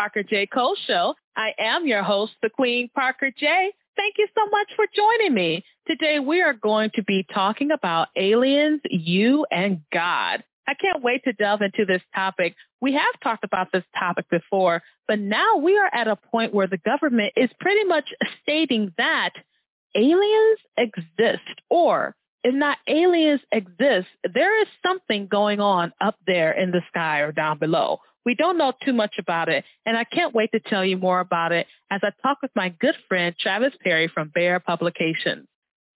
Parker J. Cole Show. I am your host, the Queen Parker J. Thank you so much for joining me. Today we are going to be talking about aliens, you, and God. I can't wait to delve into this topic. We have talked about this topic before, but now we are at a point where the government is pretty much stating that aliens exist or if not aliens exist, there is something going on up there in the sky or down below. We don't know too much about it, and I can't wait to tell you more about it as I talk with my good friend Travis Perry from Bear Publications.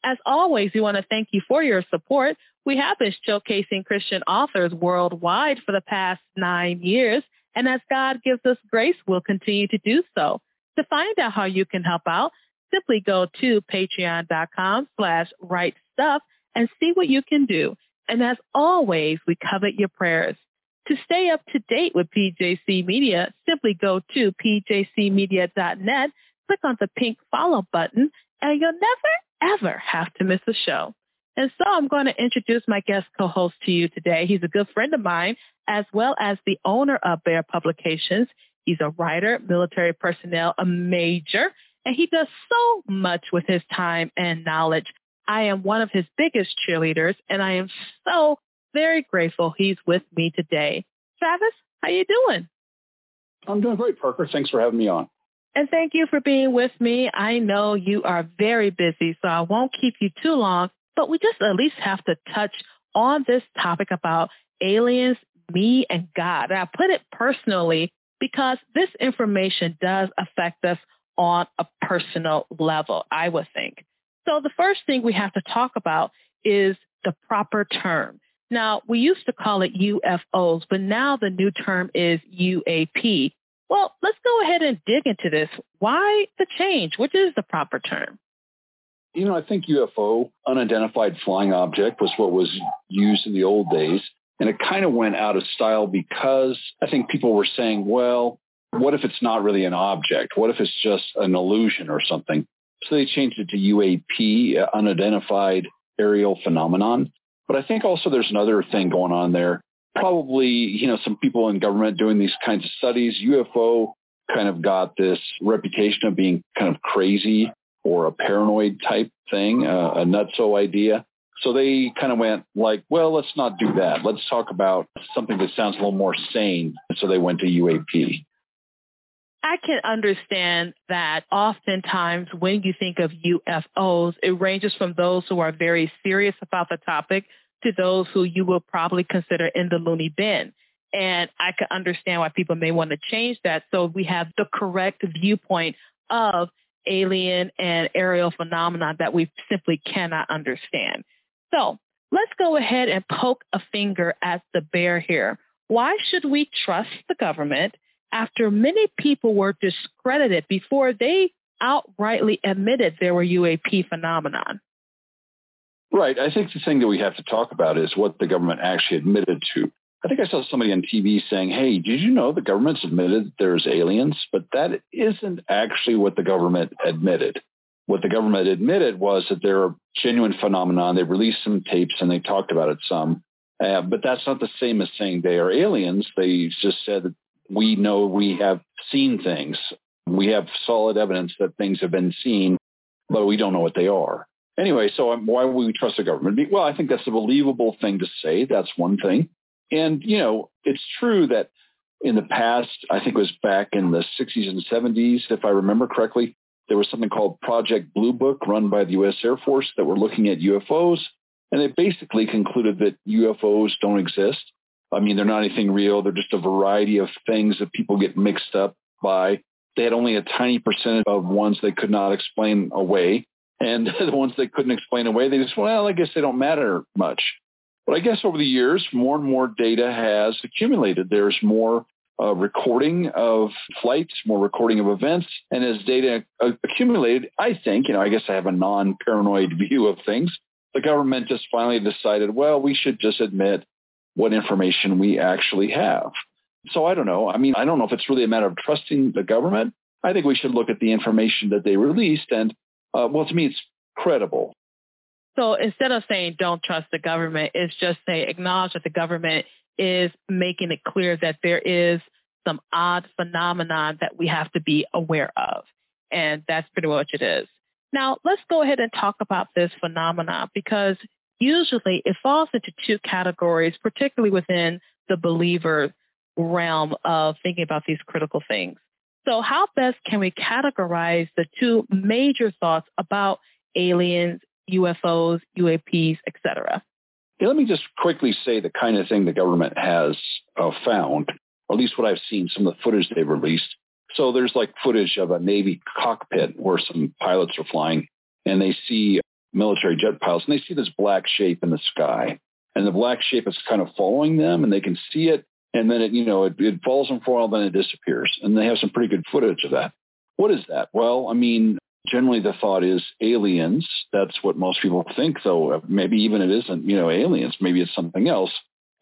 As always, we want to thank you for your support. We have been showcasing Christian authors worldwide for the past nine years, and as God gives us grace, we'll continue to do so. To find out how you can help out, simply go to patreon.com slash write stuff and see what you can do. And as always, we covet your prayers. To stay up to date with PJC Media, simply go to pjcmedia.net, click on the pink follow button, and you'll never, ever have to miss a show. And so I'm going to introduce my guest co-host to you today. He's a good friend of mine, as well as the owner of Bear Publications. He's a writer, military personnel, a major, and he does so much with his time and knowledge. I am one of his biggest cheerleaders, and I am so very grateful he's with me today. Travis, how you doing? I'm doing great, Parker. Thanks for having me on. And thank you for being with me. I know you are very busy, so I won't keep you too long, but we just at least have to touch on this topic about aliens, me, and God. And I put it personally because this information does affect us on a personal level, I would think. So the first thing we have to talk about is the proper term. Now, we used to call it UFOs, but now the new term is UAP. Well, let's go ahead and dig into this. Why the change? Which is the proper term? You know, I think UFO, unidentified flying object, was what was used in the old days. And it kind of went out of style because I think people were saying, well, what if it's not really an object? What if it's just an illusion or something? So they changed it to UAP, uh, unidentified aerial phenomenon. But I think also there's another thing going on there. Probably, you know, some people in government doing these kinds of studies, UFO kind of got this reputation of being kind of crazy or a paranoid type thing, uh, a nutso idea. So they kind of went like, well, let's not do that. Let's talk about something that sounds a little more sane. So they went to UAP. I can understand that oftentimes when you think of UFOs, it ranges from those who are very serious about the topic to those who you will probably consider in the loony bin. And I can understand why people may want to change that so we have the correct viewpoint of alien and aerial phenomena that we simply cannot understand. So let's go ahead and poke a finger at the bear here. Why should we trust the government after many people were discredited before they outrightly admitted there were UAP phenomenon. Right. I think the thing that we have to talk about is what the government actually admitted to. I think I saw somebody on TV saying, hey, did you know the government's admitted there's aliens? But that isn't actually what the government admitted. What the government admitted was that there are genuine phenomenon. They released some tapes and they talked about it some. Uh, but that's not the same as saying they are aliens. They just said that we know we have seen things. We have solid evidence that things have been seen, but we don't know what they are. Anyway, so why would we trust the government? Well, I think that's a believable thing to say. That's one thing. And, you know, it's true that in the past, I think it was back in the 60s and 70s, if I remember correctly, there was something called Project Blue Book run by the U.S. Air Force that were looking at UFOs. And they basically concluded that UFOs don't exist. I mean, they're not anything real. They're just a variety of things that people get mixed up by. They had only a tiny percentage of ones they could not explain away. And the ones they couldn't explain away, they just, well, I guess they don't matter much. But I guess over the years, more and more data has accumulated. There's more uh, recording of flights, more recording of events. And as data accumulated, I think, you know, I guess I have a non-paranoid view of things. The government just finally decided, well, we should just admit what information we actually have. So I don't know. I mean, I don't know if it's really a matter of trusting the government. I think we should look at the information that they released and, uh, well, to me, it's credible. So instead of saying don't trust the government, it's just say acknowledge that the government is making it clear that there is some odd phenomenon that we have to be aware of. And that's pretty much it is. Now, let's go ahead and talk about this phenomenon because usually it falls into two categories, particularly within the believer realm of thinking about these critical things. So how best can we categorize the two major thoughts about aliens, UFOs, UAPs, etc.? Yeah, let me just quickly say the kind of thing the government has uh, found, or at least what I've seen, some of the footage they've released. So there's like footage of a Navy cockpit where some pilots are flying and they see military jet pilots and they see this black shape in the sky. And the black shape is kind of following them and they can see it. And then it, you know, it, it falls them for a while, then it disappears. And they have some pretty good footage of that. What is that? Well, I mean, generally the thought is aliens. That's what most people think, though. Maybe even it isn't, you know, aliens. Maybe it's something else.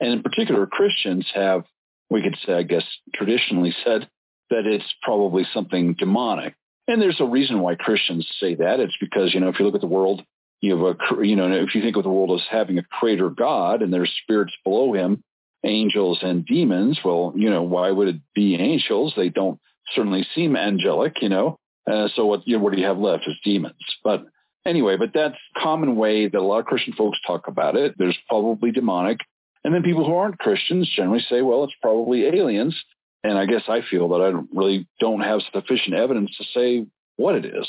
And in particular, Christians have, we could say, I guess, traditionally said that it's probably something demonic. And there's a reason why Christians say that. It's because, you know, if you look at the world, you have a, you know, if you think of the world as having a creator God and there's spirits below him, angels and demons, well, you know, why would it be angels? They don't certainly seem angelic, you know. Uh, so what, you know, what do you have left is demons. But anyway, but that's common way that a lot of Christian folks talk about it. There's probably demonic. And then people who aren't Christians generally say, well, it's probably aliens. And I guess I feel that I really don't have sufficient evidence to say what it is.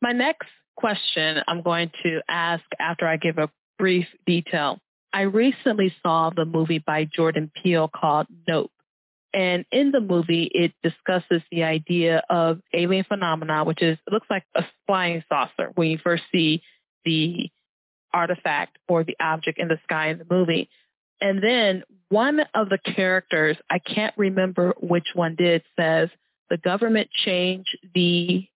My next question I'm going to ask after I give a brief detail. I recently saw the movie by Jordan Peele called Nope. And in the movie, it discusses the idea of alien phenomena, which is it looks like a flying saucer when you first see the artifact or the object in the sky in the movie. And then one of the characters, I can't remember which one did, says the government changed the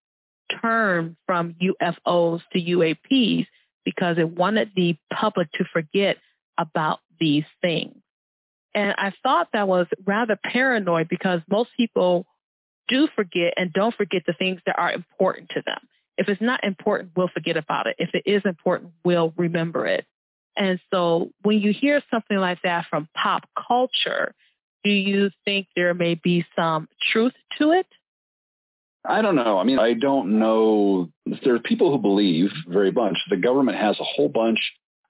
term from UFOs to UAPs because it wanted the public to forget about these things. And I thought that was rather paranoid because most people do forget and don't forget the things that are important to them. If it's not important, we'll forget about it. If it is important, we'll remember it. And so when you hear something like that from pop culture, do you think there may be some truth to it? I don't know. I mean, I don't know. There are people who believe very much the government has a whole bunch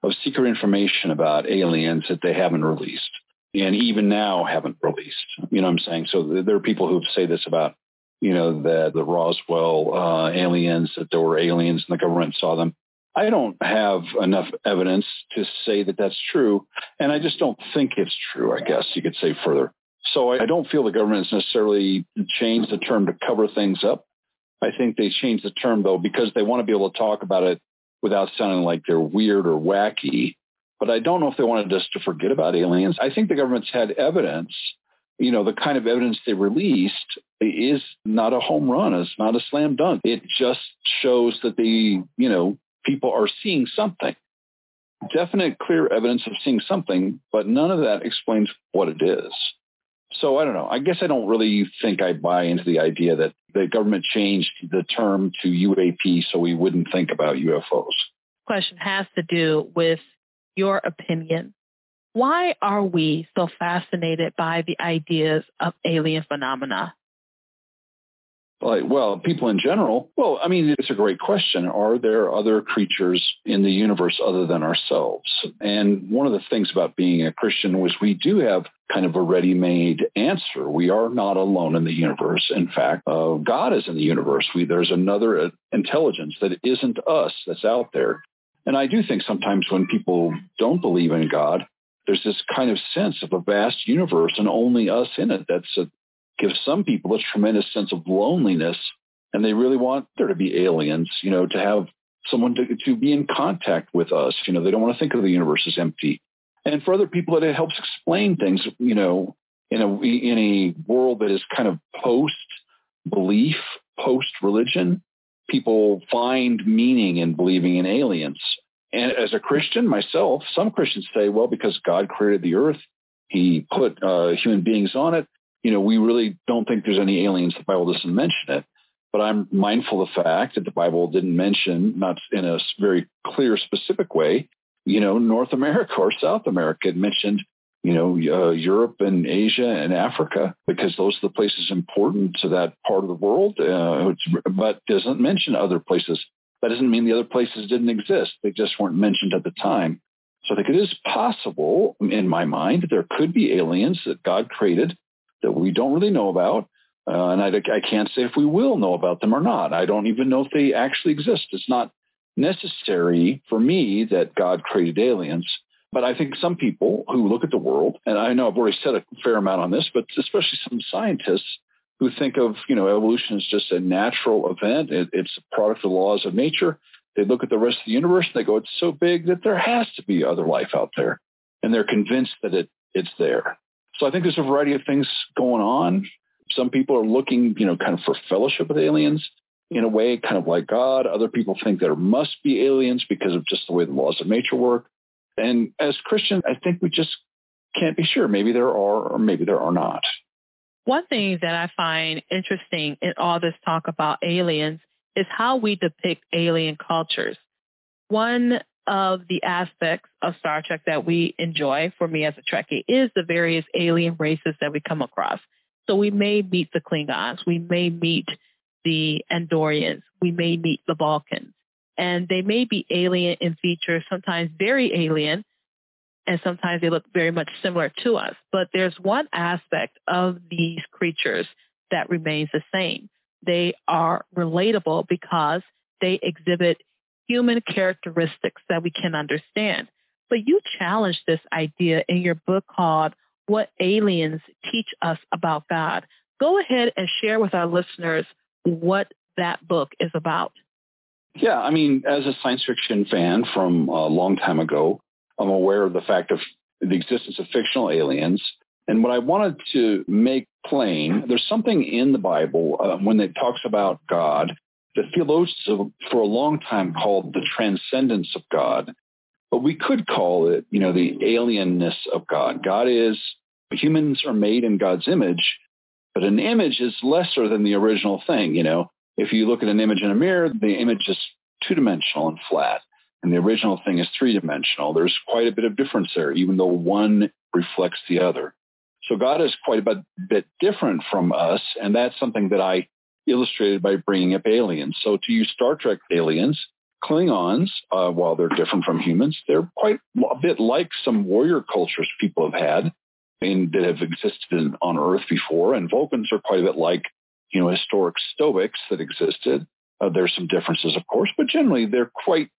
of secret information about aliens that they haven't released and even now haven't released. You know what I'm saying? So there are people who say this about, you know, the, the Roswell uh, aliens, that there were aliens and the government saw them. I don't have enough evidence to say that that's true. And I just don't think it's true, I guess you could say further. So I don't feel the government has necessarily changed the term to cover things up. I think they changed the term though because they want to be able to talk about it without sounding like they're weird or wacky. But I don't know if they wanted us to forget about aliens. I think the government's had evidence. You know, the kind of evidence they released is not a home run. It's not a slam dunk. It just shows that the, you know, people are seeing something. Definite, clear evidence of seeing something, but none of that explains what it is. So I don't know. I guess I don't really think I buy into the idea that the government changed the term to UAP so we wouldn't think about UFOs. Question has to do with your opinion. Why are we so fascinated by the ideas of alien phenomena? Well, people in general. Well, I mean, it's a great question. Are there other creatures in the universe other than ourselves? And one of the things about being a Christian was we do have kind of a ready-made answer. We are not alone in the universe. In fact, uh, God is in the universe. We, there's another uh, intelligence that isn't us that's out there. And I do think sometimes when people don't believe in God, there's this kind of sense of a vast universe and only us in it. That's a, gives some people a tremendous sense of loneliness, and they really want there to be aliens, you know, to have someone to, to be in contact with us. You know, they don't want to think of the universe as empty. And for other people, it helps explain things, you know, in a in a world that is kind of post belief, post religion people find meaning in believing in aliens. And as a Christian myself, some Christians say, well, because God created the earth, he put uh, human beings on it. You know, we really don't think there's any aliens. The Bible doesn't mention it. But I'm mindful of the fact that the Bible didn't mention, not in a very clear, specific way, you know, North America or South America. It mentioned, you know, uh, Europe and Asia and Africa, because those are the places important to that part of the world, uh, but doesn't mention other places. That doesn't mean the other places didn't exist. They just weren't mentioned at the time. So I think it is possible, in my mind, that there could be aliens that God created that we don't really know about. Uh, and I, I can't say if we will know about them or not. I don't even know if they actually exist. It's not necessary for me that God created aliens. But I think some people who look at the world, and I know I've already said a fair amount on this, but especially some scientists who think of, you know, evolution as just a natural event. It, it's a product of the laws of nature. They look at the rest of the universe and they go, it's so big that there has to be other life out there. And they're convinced that it, it's there. So I think there's a variety of things going on. Some people are looking, you know, kind of for fellowship with aliens in a way, kind of like God. Other people think there must be aliens because of just the way the laws of nature work. And as Christians, I think we just can't be sure. Maybe there are, or maybe there are not. One thing that I find interesting in all this talk about aliens is how we depict alien cultures. One of the aspects of Star Trek that we enjoy, for me as a Trekkie, is the various alien races that we come across. So we may meet the Klingons, we may meet the Andorians, we may meet the Vulcans and they may be alien in feature, sometimes very alien, and sometimes they look very much similar to us. But there's one aspect of these creatures that remains the same. They are relatable because they exhibit human characteristics that we can understand. But you challenge this idea in your book called What Aliens Teach Us About God. Go ahead and share with our listeners what that book is about. Yeah, I mean, as a science fiction fan from a long time ago, I'm aware of the fact of the existence of fictional aliens. And what I wanted to make plain, there's something in the Bible uh, when it talks about God that theologians for a long time called the transcendence of God. But we could call it, you know, the alienness of God. God is, humans are made in God's image, but an image is lesser than the original thing, you know. If you look at an image in a mirror, the image is two-dimensional and flat, and the original thing is three-dimensional. There's quite a bit of difference there, even though one reflects the other. So God is quite a bit different from us, and that's something that I illustrated by bringing up aliens. So to use Star Trek aliens, Klingons, uh, while they're different from humans, they're quite a bit like some warrior cultures people have had and that have existed in, on Earth before. And Vulcans are quite a bit like you know, historic Stoics that existed. Uh, there's some differences, of course, but generally they're quite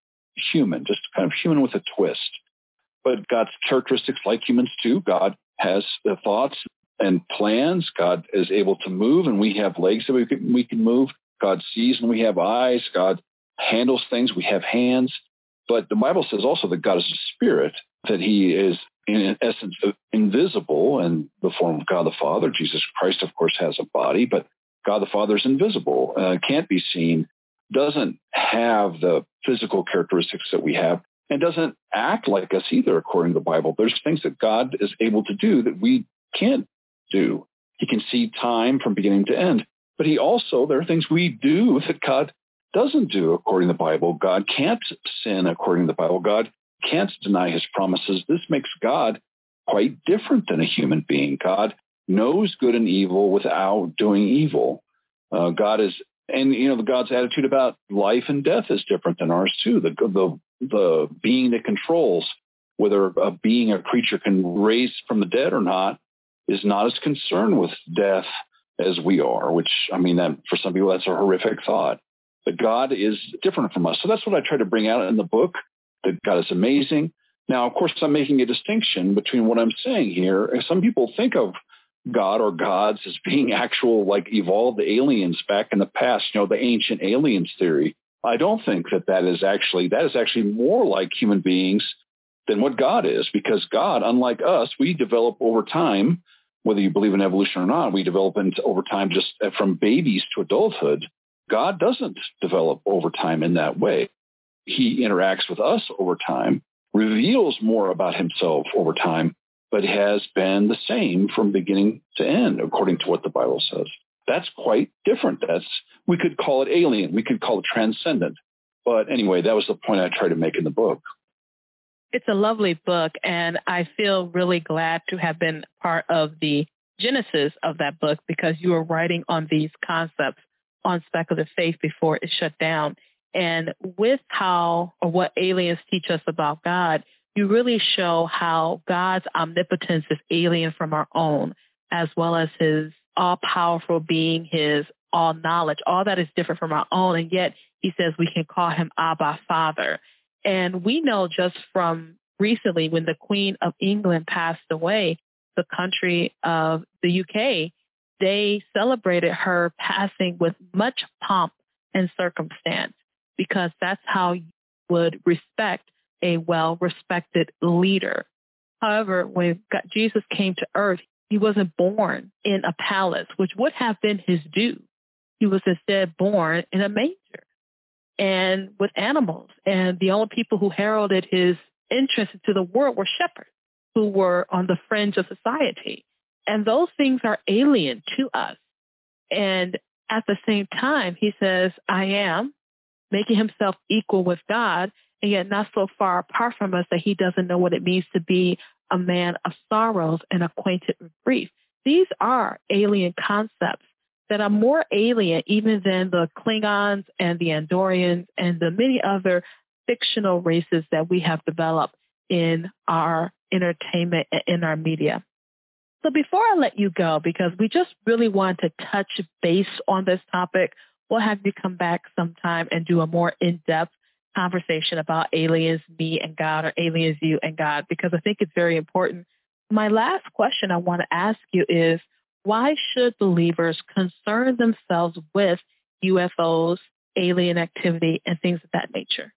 human, just kind of human with a twist. But God's characteristics like humans too. God has the thoughts and plans. God is able to move and we have legs that we can, we can move. God sees and we have eyes. God handles things. We have hands. But the Bible says also that God is a spirit, that he is in essence invisible in the form of God the Father. Jesus Christ, of course, has a body, but God the Father is invisible, uh, can't be seen, doesn't have the physical characteristics that we have, and doesn't act like us either, according to the Bible. There's things that God is able to do that we can't do. He can see time from beginning to end. But he also, there are things we do that God doesn't do according to the Bible. God can't sin according to the Bible. God can't deny his promises. This makes God quite different than a human being. God knows good and evil without doing evil. Uh, God is, and you know, God's attitude about life and death is different than ours too. The the the being that controls whether a being, a creature can raise from the dead or not, is not as concerned with death as we are. Which I mean, that for some people that's a horrific thought. But God is different from us. So that's what I try to bring out in the book. That God is amazing. Now, of course, I'm making a distinction between what I'm saying here. Some people think of God or gods as being actual like evolved aliens back in the past, you know, the ancient aliens theory. I don't think that that is actually, that is actually more like human beings than what God is because God, unlike us, we develop over time, whether you believe in evolution or not, we develop into over time just uh, from babies to adulthood. God doesn't develop over time in that way. He interacts with us over time, reveals more about himself over time, but has been the same from beginning to end, according to what the Bible says. That's quite different. That's we could call it alien. We could call it transcendent. But anyway, that was the point I tried to make in the book. It's a lovely book, and I feel really glad to have been part of the genesis of that book because you were writing on these concepts on speculative faith before it shut down. And with how or what aliens teach us about God, you really show how God's omnipotence is alien from our own, as well as his all powerful being, his all knowledge, all that is different from our own. And yet he says we can call him Abba Father. And we know just from recently when the Queen of England passed away, the country of the UK, they celebrated her passing with much pomp and circumstance because that's how you would respect a well-respected leader. However, when God, Jesus came to earth, he wasn't born in a palace, which would have been his due. He was instead born in a manger and with animals. And the only people who heralded his entrance into the world were shepherds who were on the fringe of society. And those things are alien to us. And at the same time, he says, I am making himself equal with God and yet not so far apart from us that he doesn't know what it means to be a man of sorrows and acquainted with grief. These are alien concepts that are more alien even than the Klingons and the Andorians and the many other fictional races that we have developed in our entertainment and in our media. So before I let you go, because we just really want to touch base on this topic, we'll have you come back sometime and do a more in-depth conversation about aliens, me and God, or aliens, you and God, because I think it's very important. My last question I want to ask you is, why should believers concern themselves with UFOs, alien activity, and things of that nature?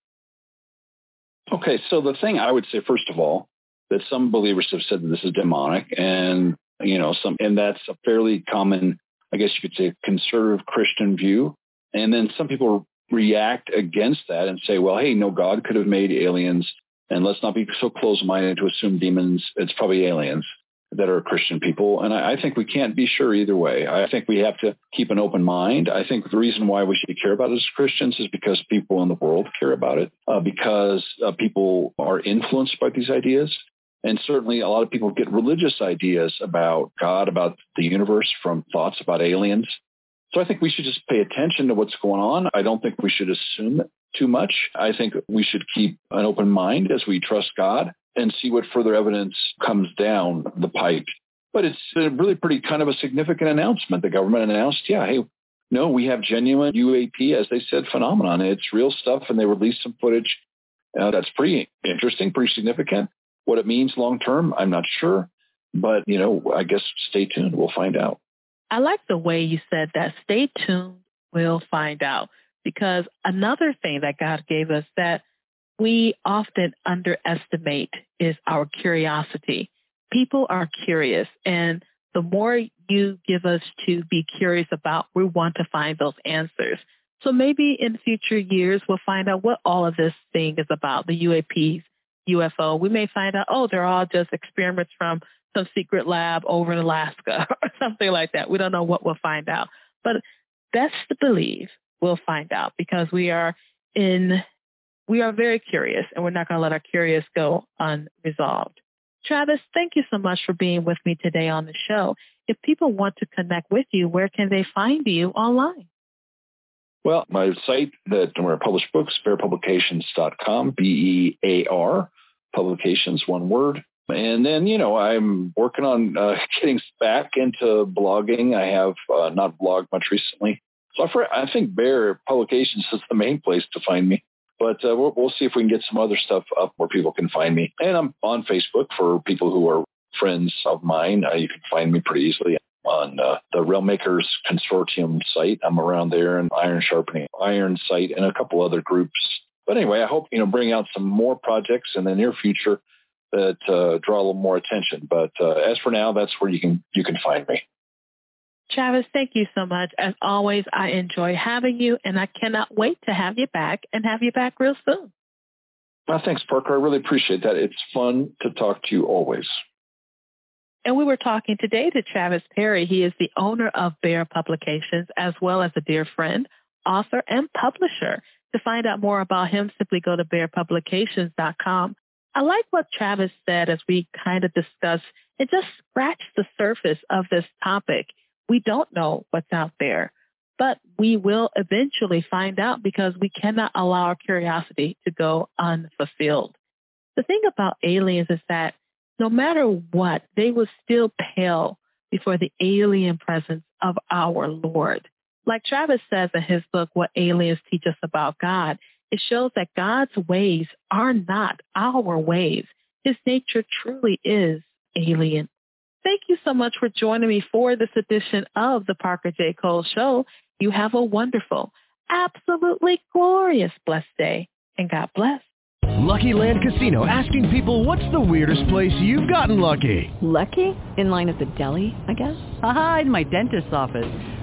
Okay, so the thing I would say, first of all, that some believers have said that this is demonic, and you know, some, and that's a fairly common, I guess you could say, conservative Christian view. And then some people react against that and say, well, hey, no, God could have made aliens, and let's not be so close-minded to assume demons. It's probably aliens that are Christian people. And I, I, think we can't be sure either way. I think we have to keep an open mind. I think the reason why we should care about it as Christians is because people in the world care about it, uh, because uh, people are influenced by these ideas. And certainly a lot of people get religious ideas about God, about the universe from thoughts about aliens. So I think we should just pay attention to what's going on. I don't think we should assume too much. I think we should keep an open mind as we trust God and see what further evidence comes down the pipe. But it's a really pretty kind of a significant announcement. The government announced, yeah, hey, no, we have genuine UAP, as they said, phenomenon. It's real stuff, and they released some footage. Uh, that's pretty interesting, pretty significant. What it means long term, I'm not sure. But, you know, I guess stay tuned. We'll find out. I like the way you said that. Stay tuned. We'll find out. Because another thing that God gave us that we often underestimate is our curiosity. People are curious and the more you give us to be curious about, we want to find those answers. So maybe in future years, we'll find out what all of this thing is about, the UAPs, UFO. We may find out, oh, they're all just experiments from some secret lab over in Alaska or something like that. We don't know what we'll find out. But best believe we'll find out because we are in we are very curious and we're not going to let our curious go unresolved. Travis, thank you so much for being with me today on the show. If people want to connect with you, where can they find you online? Well, my site that where I publish books, bearpublications.com, B-E-A-R, publications, one word. And then, you know, I'm working on uh, getting back into blogging. I have uh, not blogged much recently. So I think Bear Publications is the main place to find me. But uh, we'll, we'll see if we can get some other stuff up where people can find me. And I'm on Facebook for people who are friends of mine. Uh, you can find me pretty easily on uh, the Realm Makers Consortium site. I'm around there and Iron Sharpening Iron site and a couple other groups. But anyway, I hope, you know, bring out some more projects in the near future that uh, draw a little more attention. But uh, as for now, that's where you can you can find me. Travis, thank you so much. As always, I enjoy having you, and I cannot wait to have you back and have you back real soon. Well, thanks, Parker. I really appreciate that. It's fun to talk to you always. And we were talking today to Travis Perry. He is the owner of Bear Publications, as well as a dear friend, author, and publisher. To find out more about him, simply go to bearpublications.com. I like what Travis said as we kind of discussed and just scratch the surface of this topic. We don't know what's out there, but we will eventually find out because we cannot allow our curiosity to go unfulfilled. The thing about aliens is that no matter what, they will still pale before the alien presence of our Lord. Like Travis says in his book, What Aliens Teach Us About God, it shows that God's ways are not our ways. His nature truly is alien. Thank you so much for joining me for this edition of the Parker J. Cole Show. You have a wonderful, absolutely glorious, blessed day, and God bless. Lucky Land Casino asking people what's the weirdest place you've gotten lucky? Lucky? In line at the deli, I guess? Aha, in my dentist's office.